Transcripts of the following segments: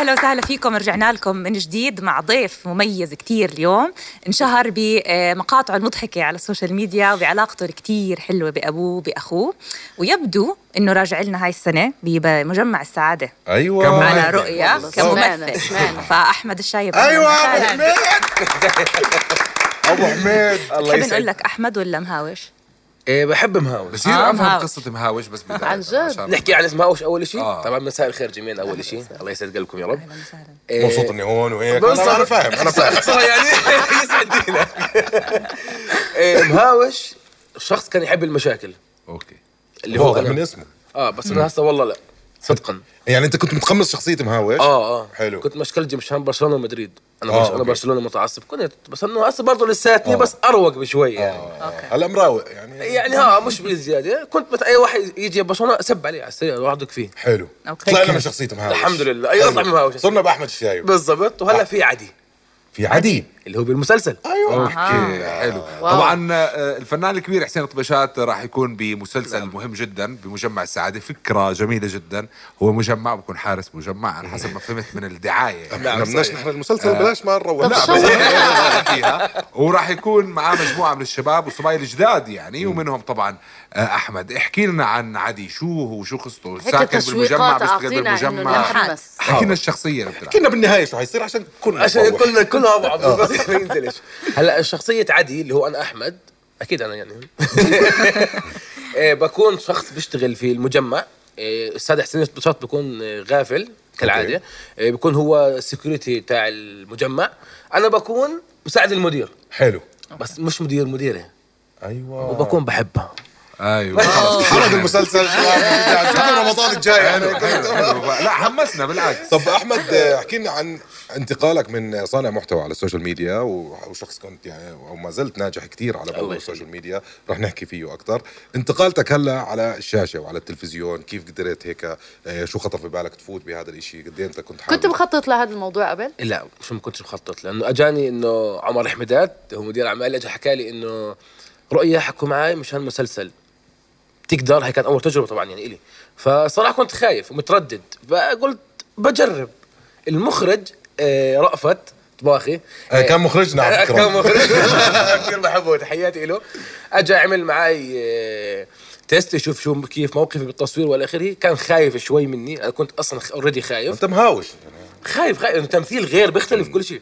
أهلا وسهلا فيكم. رجعنا لكم من جديد مع ضيف مميز كتير اليوم. انشهر بمقاطعه المضحكه على ال social media وبعلاقته الكتير حلوة بأبوه وبأخوه. ويبدو إنه راجع لنا هاي السنة بمجمع السعادة. أيوه. على رؤيا كممثل. فأحمد الشايب. أيوه أبو. حميد. أبو حميد. الله تحب نقول لك أحمد ولا مهاوش؟ إيه بحب مهاوش. بصير آه، أفهم مهاوش. قصة مهاوش بس بداية. عن جد؟ عشان- نحكي عن مهاوش أول شيء آه. طبعا مساء الخير جميعا أول شيء الله يسعد قلبكم يا رب أهلا وسهلا. إيه، مبسوط إني هون وهيك. بالضبط. أنا أنا فاهم أنا فاهم. اختصار يعني يسعد دينك إيه، مهاوش شخص كان يحب المشاكل. okay. اللي هو واضح من اسمه. آه بس أنا هسه والله لا. صدقا. يعني أنت كنت متقمص شخصيه مهاوش آه آه. حلو. كنت مشكلتي مشان برشلونة ومدريد. أنا آه، برش... أنا okay. برشلونة متعصب. كنت بس إنه هسه برضه لساتني آه. بس أروق بشوي يعني. هلا مراوق يعني. يعني ها مش بزيادة. كنت بس أي واحد يجي برشلونة اسب عليه على السريع واحدك فيه حلو. طلعنا من شخصيه مهاوش الحمد لله. أي أطلع من مهاوش. صرنا بأحمد الشايب. بالضبط. وهلا في عدي. في عدي. اللي هو بالمسلسل. أيوه. okay حلو. wow. طبعا آه، الفنان الكبير حسين طبشات راح يكون بمسلسل مهم جدا بمجمع السعادة. فكرة جميلة جدا. هو مجمع بكون حارس مجمع على حسب ما فهمت من الدعاية. إحنا بدناش نحرق المسلسل؟ بلاش ما نروح. لا شو- بس فيها. وراح يكون معاه مجموعة من الشباب وصبايا جداد يعني ومنهم طبعا آه، أحمد. احكي لنا عن عدي. شو هو؟ شو قصته؟ ساكن بالمجمع بيشتغل بالمجمع. احكي لنا الشخصية اللي بتلعب كنا بالنهاية شو حيصير عشان كنا عشان. كلنا كلنا مع بعض ما ينزلش هلا شخصية عدي اللي هو أنا أحمد. أكيد أنا يعني. إيه، بكون شخص بيشتغل في المجمع. إيه، الاستاذ حسين بشاط بيكون آه، غافل كالعادة. إيه، بيكون هو السكيورتي تاع المجمع. أنا بكون مساعد المدير. حلو. بس مش مدير مديرة. أيوه. وبكون بحبها. أيوه. حرق المسلسل. شباب شوفوا رمضان الجاي حلو يعني حلو. لا حمسنا بالعكس. طب أحمد آه، احكي لنا عن انتقالك من صانع محتوى على ال social media و- وشخص كنت يعني أو ما زلت ناجح كثير على موضوع ال social media. رح نحكي فيه أكثر انتقالتك هلا على الشاشة وعلى التلفزيون. كيف قدرت هيك آه، شو خطر في بالك تفوت بهذا الإشي؟ قد إيه أنت كنت حابب؟ كنت مخطط لهذا الموضوع قبل؟ لا مش ما كنتش مخطط لأنه أجاني إنه عمر حمدات هو مدير اعمالي أجى حكى لي إنه رؤيا حكوا معي مشان مسلسل. تقدر هي كانت أول تجربة طبعا يعني إلي. فصراحة كنت خايف ومتردد. فقلت بجرب. المخرج آه، رأفت طباخي. آه، كان مخرجنا على فكرة. كان مخرج كثير بحبه. تحياتي له اجى عمل معي آه، test يشوف شو كيف موقفي بالتصوير والى آخره. كان خايف شوي مني. أنا كنت أصلا already خايف. أنت مهاوش. خايف خايف. تمثيل غير بيختلف كل شيء.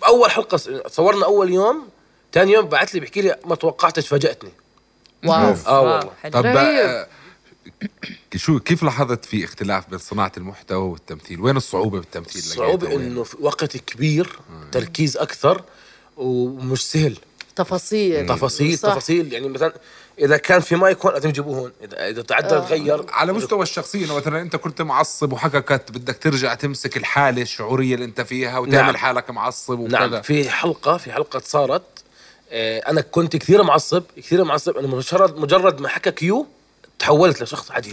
بأول حلقة صورنا أول يوم. ثاني يوم بعت لي بيحكي لي ما توقعتش فاجأتني. واو. آه والله. طب. آه، شو كيف لاحظت في اختلاف بين صناعة المحتوى والتمثيل؟ وين الصعوبة بالتمثيل؟ الصعوبة؟ إنه في وقت كبير تركيز أكثر ومش سهل. تفاصيل. تفاصيل صح. تفاصيل. يعني مثلا إذا كان في مايك هون لازم يجيبوه هون. اذا إذا تعدى تغير. على مستوى الشخصية إنه مثلا أنت كنت معصب وحككت بدك ترجع تمسك الحالة الشعورية اللي أنت فيها وتعمل نعم. حالك معصب وكذا. نعم. في حلقة في حلقة صارت آه، أنا كنت كثير معصب كثير معصب أنا مجرد مجرد ما حكى cue تحولت لشخص عادي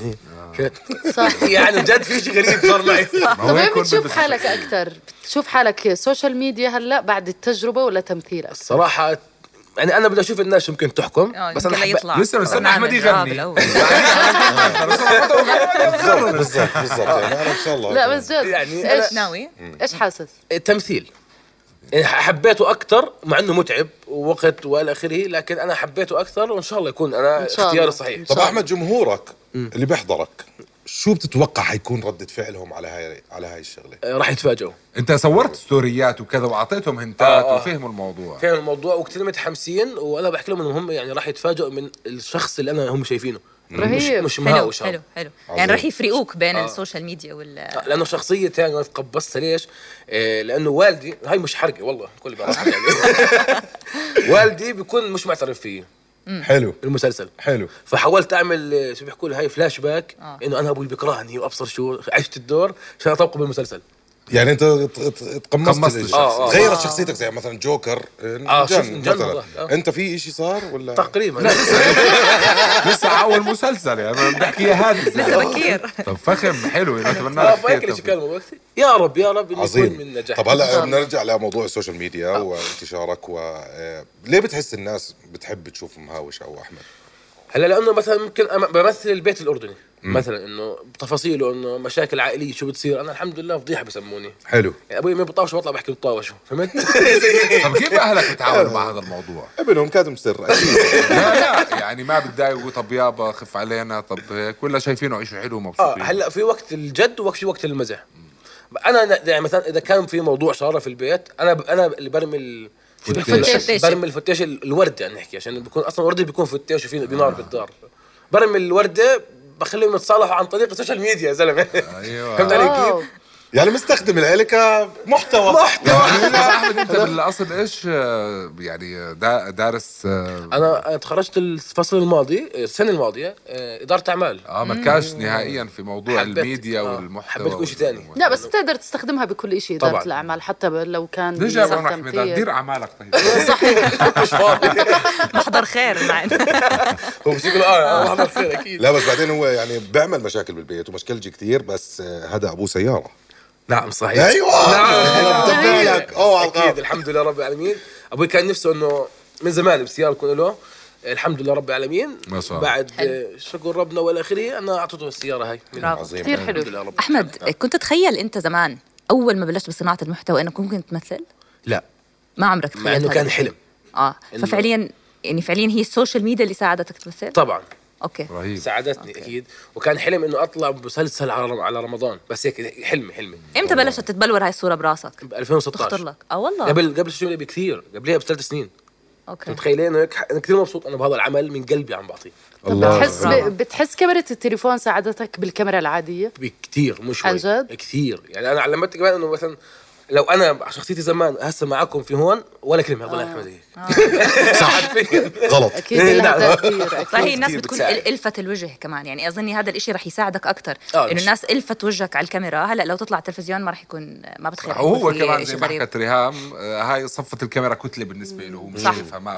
شفت؟ صح يعني جد في شيء غريب صار معي هيك وين بتشوف حالك. أكثر؟ بتشوف حالك social media هلأ بعد التجربة ولا تمثيل أكثر؟ الصراحة يعني أنا بدي أشوف الناس ممكن تحكم آه، بس يمكن أنا. يطلع لسه بنستنى أحمد برنامج يغني. آه، بالأول. بالضبط بالضبط يعني أنا إن شاء الله لا بس جد يعني إيش ناوي إيش حاسس؟ تمثيل يعني حبيته أكثر مع إنه متعب ووقت وإلى آخره لكن أنا حبيته أكثر وإن شاء الله يكون أنا. اختياري الصحيح إن طب أحمد جمهورك اللي بيحضرك شو بتتوقع حيكون ردة فعلهم على هاي على هاي الشغلة؟ آه، راح يتفاجئوا. أنت صورت ستوريات وكذا وأعطيتهم هنتات آه، آه. وفهموا الموضوع. فاهم الموضوع وكثير متحمسين وأنا بحكي لهم إنهم هم يعني راح يتفاجئوا من الشخص اللي أنا هم شايفينه. رهيب. مش حلو مهاوش حلو هذا. حلو يعني رح يفرقوك بين ال social media وال آه، لأنه شخصيتي أنا تقمصتها ليش؟ آه، لأنه والدي هاي مش حرقة والله كل بعرف يعني. والدي بيكون مش معترف فيه حلو. المسلسل. حلو. فحاولت أعمل آه، شو بيحكوا لي هاي فلاش باك آه. إنه أنا أبوي بيكرهني وأبصر شو عشت الدور عشان أطبقه بالمسلسل. يعني انت ت- ت- تقمصت. آه، آه. غيرت شخصيتك زي مثلا جوكر آه، انجن مثلا. آه. انت في إشي صار ولا؟ تقريبا. لسه. أول مسلسل يعني بحكي هذا لسه بكير. طب فخم حلو يعني اتمنى لك فاكر خير إيش كان وقتي يا رب يا رب يكون من عظيم نجاح. طب هلا بنرجع لموضوع ال social media آه. وانتشارك و آه، ليه بتحس الناس بتحب تشوف مهاوش أو أحمد؟ هلا لأنه مثلا ممكن بمثل البيت الأردني. مثلا إنه تفاصيله إنه مشاكل عائلية شو بتصير. أنا الحمد لله فضيحة بسموني. حلو. يعني أبوي ما بطاوش بطلع بحكي بطاوشوا فهمت؟ طب كيف أهلك بتعاملوا مع هذا الموضوع؟ ابنهم كاتم سر. أكيد. لا لا يعني ما بتضايقوا طب يابا خف علينا طب هيك ولا شايفينه عيشوا حلو آه ومبسوطين هلأ في وقت الجد ووقت في وقت المزح. أنا يعني مثلا إذا كان في موضوع صار في البيت أنا ب... أنا اللي برمي؟ برمي الفتيش ال- الوردة نحكي عشان بيكون أصلا ورده بيكون فتيش وفي بنار بالدار. برمي الوردة بخليهم يتصالحوا عن طريق ال social media يا زلمة أيوه فهمت علي. كيف؟ يعني مستخدم العيله كمحتوى محتوى. يعني أحمد أنت بالاصل إيش؟ آه، يعني دا- دارس آه أنا أنا تخرجت الفصل الماضي السنة الماضية آه، إدارة أعمال. آه، ما كاش نهائيا في موضوع حبيت- الميديا آه، والمحتوى حبيت كل شيء تاني. لا بس بتقدر تستخدمها بكل شيء إدارة طبعاً. الأعمال حتى لو كان بيصير أحمد. دير أعمالك طيب. صحيح. مش فاضي. محضر خير معنا هو يقول آه والله خير أكيد. لا بس بعدين هو يعني بيعمل مشاكل بالبيت ومشكلجي كثير بس آه، هذا ابوه سيارة. نعم صحيح. أيوه. نعم. لك أوه على أكيد الغاب. الحمد لله رب العالمين. أبوي كان نفسه إنه من زمان بالسياره يكون له. الحمد لله رب العالمين. ما شاء الله. بعد شكر ربنا والى آخره أنا أعطيته السيارة هاي. عظيم كثير الحمد حلو. لله رب أحمد كنت تتخيل أنت زمان أول ما بلشت بصناعة المحتوى إنك ممكن تمثل؟ لا. ما عمرك تخيلت مع إنه كان. حلم. آه. ففعليا يعني فعليا هي ال social media اللي ساعدتك تمثل؟ طبعا. أوكي. رهيب. ساعدتني أكيد. وكان حلم إنه أطلع بمسلسل على على رمضان. بس هيك حلمي حلمي. إمتى بلشت تتبلور هاي الصورة براسك؟ ب تخطر 2016 لك. آه والله. قبل قبل ميديا بكثير. قبلها بثلاث سنين. okay. متخيلين إنه هيك أنا كثير مبسوط أنا بهذا العمل من قلبي عم بعطيه. الله بتحس. ب... بتحس كاميرا التليفون ساعدتك بالكاميرا العادية؟ بكثير شوي عن جد؟ كثير. يعني أنا علمتك كمان إنه مثلا لو أنا شخصيتي زمان هسه معاكم في هون ولا كلمة. الله يحفظك صح. غلط. أكيد إيه، لها نعم. تاثير صحيح أكيد الناس بتكون إلفت الوجه كمان. يعني اظني هذا الإشي رح يساعدك أكثر آه، إنه الناس إلفت وجهك على الكاميرا. هلأ لو تطلع التلفزيون ما رح يكون ما بتخيل وهو في كمان زي ما. حكت ريهام آه، هاي صفة الكاميرا كتلة بالنسبة له هو مش صح. شايفها ما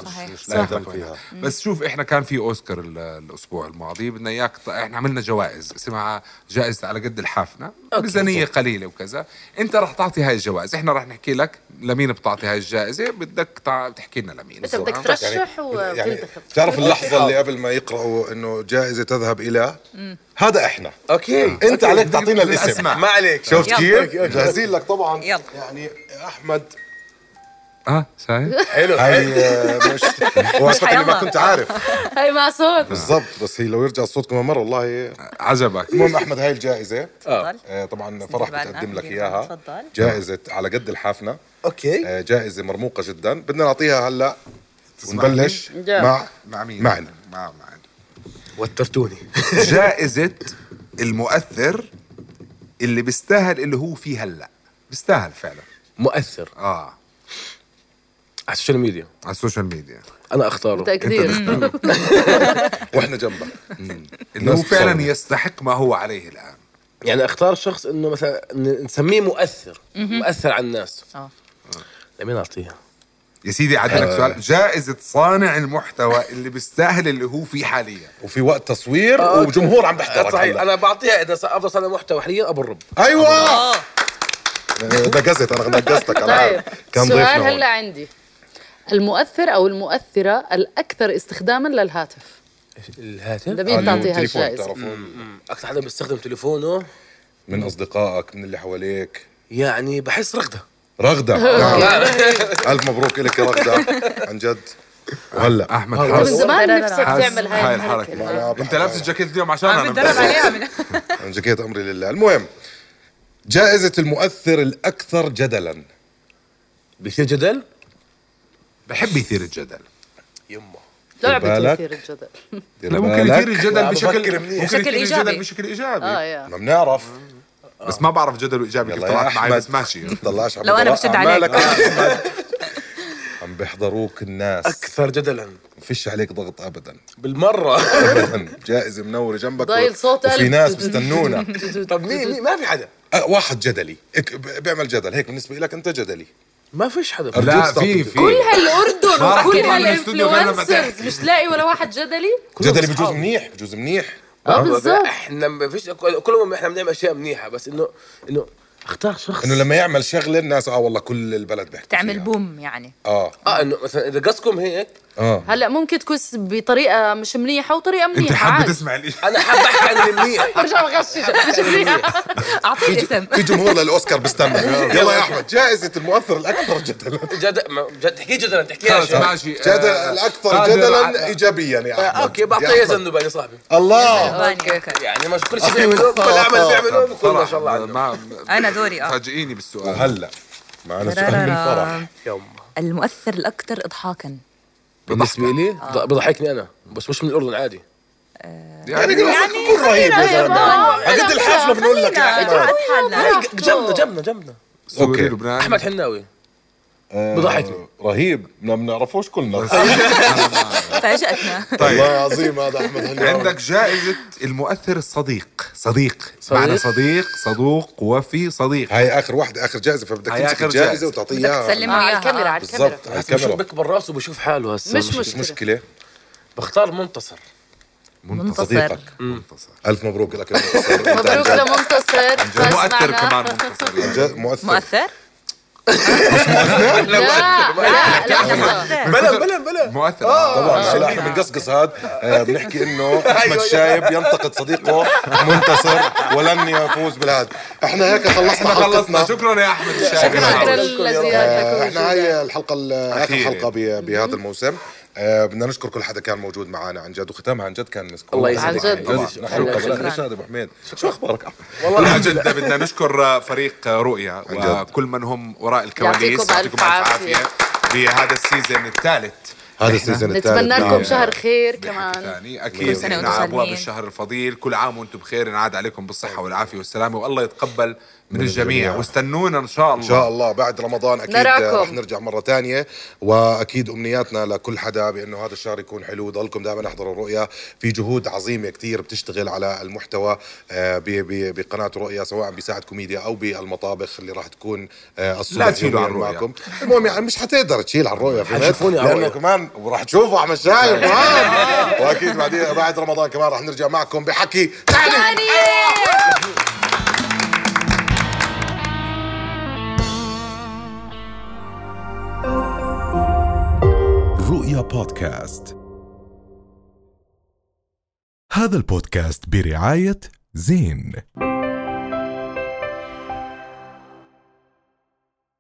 فيها. بس شوف إحنا كان في أوسكار ال- الأسبوع الماضي بدنا إياك إحنا عملنا جوائز اسمها جائزة على قد الحافنة ميزانية قليلة وكذا. أنت رح تعطي هاي الجوائز. إحنا رح نحكي لك لمين بتعطي هاي الجائزة. بدك تع- تحكي لنا لمين. انت بدك ترشح يعني وتنتخب بتعرف اللحظة اللي قبل ما يقرأوا إنه جائزة تذهب إلى؟ هذا إحنا. okay. أنت عليك تعطينا الاسم. ما عليك. شفت. كيف؟ جاهزين لك طبعا. يلا. يعني أحمد آه شايف حلو هاي آه، مش مش فكرني ما. كنت عارف. هاي مع صوت. بالضبط بس هي لو يرجع الصوت كمان مرة والله. عجبك. المهم أحمد هاي الجائزة. تفضل. آه، طبعا فرح. بتقدم لك. إياها. تفضل. جائزة على قد الحافنة okay. آه، جائزة مرموقة جدا. بدنا نعطيها هلأ ونبلش. مع مع مين؟ معنا. مع معنا وترتوني. جائزة المؤثر اللي بيستاهل اللي هو فيه هلأ. بيستاهل فعلا. مؤثر. آه. على ال social media. على ال social media. أنا أختاره. تقدير وإحنا جنبك اللي هو فعلا. يستحق ما هو عليه الآن. يعني أختار شخص إنه مثلا ن- نسميه مؤثر. مؤثر على الناس. آه. لمين أعطيها؟ يا سيدي عندك سؤال. جائزة صانع المحتوى اللي بيستاهل اللي هو فيه حاليا. وفي وقت تصوير آه، وجمهور عم بيحضرك صحيح. أنا بعطيها إذا افضل صانع محتوى حاليا أبو الرب. أيوه. نقزت أنا نقزتك أنا طيب. كان سؤال هلا. عندي. المؤثر أو المؤثرة الأكثر استخداما للهاتف. الهاتف؟ لمين آه، تعطيها التليفون الجائزة. أكثر حدا بيستخدم تليفونه؟ من أصدقائك من اللي حواليك. يعني بحس رغدة. رغدة؟ نعم. ألف مبروك لك يا رغدة عن جد. وهلا. أحمد آه، من زمان نفسك تعمل هاي الحركة. الحركة أنت لابس الجاكيت اليوم عشان عم أنا بتدرب عليها من عن جكيت أمري لله. المهم جائزة المؤثر الأكثر جدلا. بيصير جدل؟ بحب يثير الجدل. يمه. لعبه بالك. تثير الجدل. لا ممكن. يثير الجدل بشكل بشكل يثير إيجابي. الجدل بشكل إيجابي. آه ما بنعرف. بس ما بعرف جدل وايجابي كيف طلعت معي بس ماشي. طلعش. لو أنا بضرب بشد عليك. أحمد. عم بيحضروك الناس. أكثر جدلا. فيش عليك ضغط ابدا. بالمرة. ابدا. جائزه منورة جنبك ضايل صوت قلب. ناس بيستنونا. طب مين مين ما في حدا. أه، واحد جدلي. بيعمل جدل. هيك بالنسبة لك أنت جدلي. ما فيش حدا لا في في- كل هالأردن وكل هالإنفلونسرز. مش لاقي ولا واحد جدلي؟ جدلي بجوز منيح بجوز منيح. آه بالظبط. إحنا ما فيش كل ما إحنا بنعمل أشياء منيحة بس إنه إنه أختار شخص. إنه لما يعمل شغلة الناس آه والله كل البلد بيحكي تعمل. بوم يعني. آه. آه إنه مثلا إذا قصكم هيك آه. هلا ممكن تكون بطريقة مش منيحة وطريقة أنت منيحه حابه عادي. تسمع الاشي أنا حاب أحكي عن المنيح برجع بغشش مش منيحه اعطيه اسم. في جمهور للأوسكار بستنى. يلا. يا أحمد جائزة المؤثر الأكثر جدلا. جد تحكي جدلا تحكيها. ماشي. جدل آه، الأكثر جدلا ايجابيا يا أحمد. أوكي بعطيه يا يا أحمد. زنوبه يا صاحبي الله يعني ما كل شيء بيعملوه كل عمل بيعملوه بكون ما شاء الله. عنه ما أنا دوري آه. فاجئيني بالسؤال. وهلا معنا سؤال من فرح يوم المؤثر الاكثر اضحاكا بالنسبة لي؟ ض- بضحكني أنا بس مش من الأردن عادي. يعني يعني يعني كل رهيب يا زلمة. قد الحفله بنقول لك جنبنا جنبنا جنبنا أوكي. لبنان. أحمد حناوي. بضحكني. رهيب. ما بنعرفوش كلنا. فاجأتنا. طيب. والله عظيم هذا أحمد هلا عندك جائزة المؤثر الصديق. صديق. معنى صديق؟ صدوق وفي صديق. هاي آخر واحدة آخر جائزة فبدك هاي تمسك آخر الجائزة جائزة. وتعطيه بدك اياها تسلمه آه، على الكاميرا. على الكاميرا. بالضبط على الكاميرا. بكبر رأسه وبشوف حاله هسه. مش مش مشكلة. بختار منتصر. منتصر. صديقك. منتصر. ألف مبروك لك يا منتصر. أنت مبروك جد- لمنتصر. فاز مؤثر معنا. كمان منتصر عن يعني. جد مؤثر. مؤثر؟ لا بلا بلا بلا. مؤثر. آه. طبعا. هلا إحنا بنقصقص هاد آه، بنحكي إنه أحمد شايب ينتقد صديقه منتصر ولن يفوز بالهاد. إحنا هيك خلصنا خلصنا. شكرا يا أحمد الشايب شكرا آه، لزيارتك إحنا هاي الحلقة ال- آخر. حلقة ب- بهذا الموسم. آه، بدنا نشكر كل حدا كان موجود معنا عن جد وختامها عن جد كان مسك والله يسعدك. عن جد. طبعا شكراً. أبو حميد شو أخبارك؟ والله عن جد بدنا نشكر فريق رؤيا. وكل من هم وراء الكواليس يعطيكم ألف عافية. بهذا ال season الثالث هذا ال season الثالث. نتمنى لكم آه. شهر خير كمان. ثاني كل أكيد سنة إحنا وأنتم على أبواب. الشهر الفضيل. كل عام وأنتم بخير. ينعاد عليكم بالصحة والعافية والسلامة والله يتقبل من الجميع. الجميع. واستنونا إن شاء الله. إن شاء الله. بعد رمضان أكيد نراكم. رح نرجع مرة تانية وأكيد أمنياتنا لكل حدا بأنه هذا الشهر يكون حلو. ضلكم دائما أحضروا الرؤيا في جهود عظيمة كتير بتشتغل على المحتوى آه، ب- ب- بقناة رؤيا سواء بساعد كوميديا أو بالمطابخ اللي راح تكون آه، الصبح لا تشيلوا عن الرؤيا. معكم. المهم يعني مش حتقدر تشيل على الرؤيا؟ حتشوفوني على وراح تشوفوا أحمد شايف كمان وأكيد بعدين بعد رمضان كمان راح نرجع معكم بحكي تاني رؤيا بودكاست. هذا البودكاست برعاية زين.